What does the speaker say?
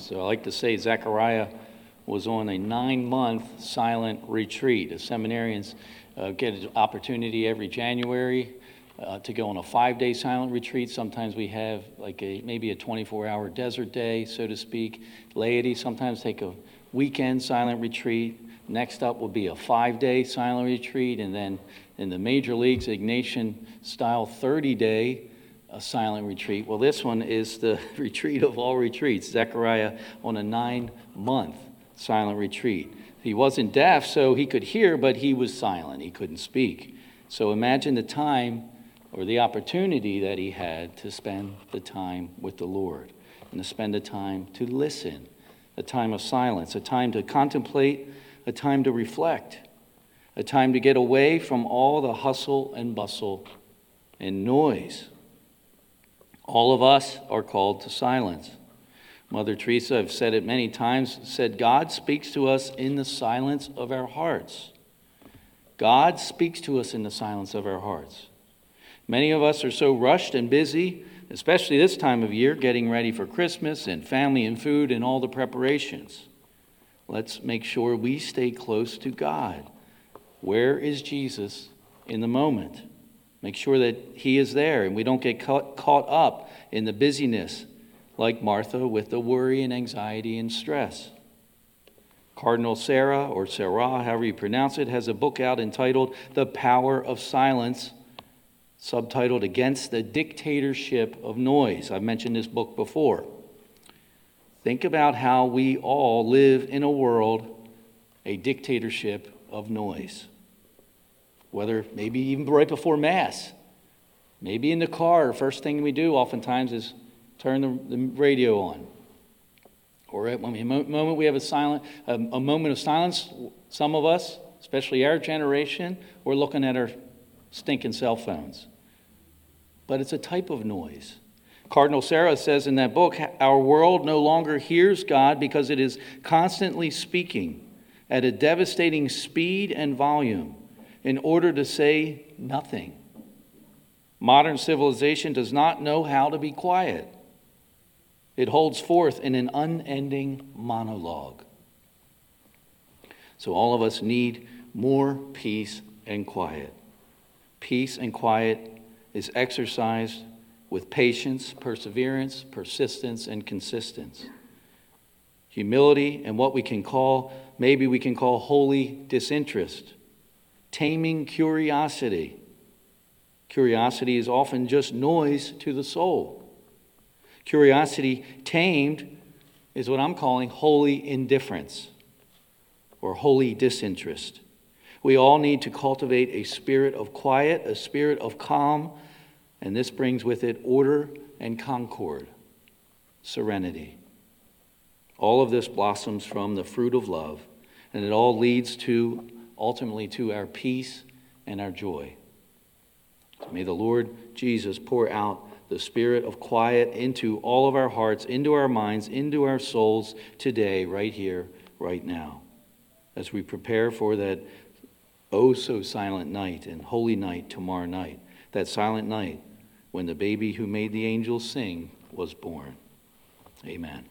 So I like to say Zechariah was on a nine month silent retreat. The seminarians uh, get an opportunity every January uh, to go on a five day silent retreat. Sometimes we have like a maybe a 24 hour desert day, so to speak. Laity sometimes take a weekend silent retreat. Next up will be a five day silent retreat, and then in the major leagues, Ignatian style 30 day a silent retreat. Well, this one is the retreat of all retreats, Zechariah on a nine month silent retreat. He wasn't deaf, so he could hear, but he was silent. He couldn't speak. So imagine the time or the opportunity that he had to spend the time with the Lord and to spend the time to listen, a time of silence, a time to contemplate, a time to reflect, a time to get away from all the hustle and bustle and noise. All of us are called to silence. Mother Teresa, I've said it many times, said God speaks to us in the silence of our hearts. God speaks to us in the silence of our hearts. Many of us are so rushed and busy, especially this time of year, getting ready for Christmas and family and food and all the preparations. Let's make sure we stay close to God. Where is Jesus in the moment? Make sure that He is there and we don't get caught, caught up in the busyness like Martha with the worry and anxiety and stress. Cardinal Sarah, or Sarah, however you pronounce it, has a book out entitled The Power of Silence, subtitled Against the Dictatorship of Noise. I've mentioned this book before. Think about how we all live in a world, a dictatorship of noise whether maybe even right before Mass, maybe in the car, the first thing we do oftentimes is turn the, the radio on. Or at one moment we have a, silent, a, a moment of silence, some of us, especially our generation, we're looking at our stinking cell phones. But it's a type of noise. Cardinal Sarah says in that book, Our world no longer hears God because it is constantly speaking at a devastating speed and volume in order to say nothing. Modern civilization does not know how to be quiet. It holds forth in an unending monologue. So, all of us need more peace and quiet. Peace and quiet is exercised with patience, perseverance, persistence, and consistence. Humility and what we can call, maybe we can call holy disinterest taming curiosity. Curiosity is often just noise to the soul. Curiosity tamed is what I'm calling holy indifference or holy disinterest. We all need to cultivate a spirit of quiet, a spirit of calm, and this brings with it order and concord, serenity. All of this blossoms from the fruit of love, and it all leads to ultimately to our peace and our joy. So may the Lord Jesus pour out the spirit of quiet into all of our hearts, into our minds, into our souls today, right here, right now, as we prepare for that oh so silent night and holy night tomorrow night, that silent night when the baby who made the angels sing was born. Amen.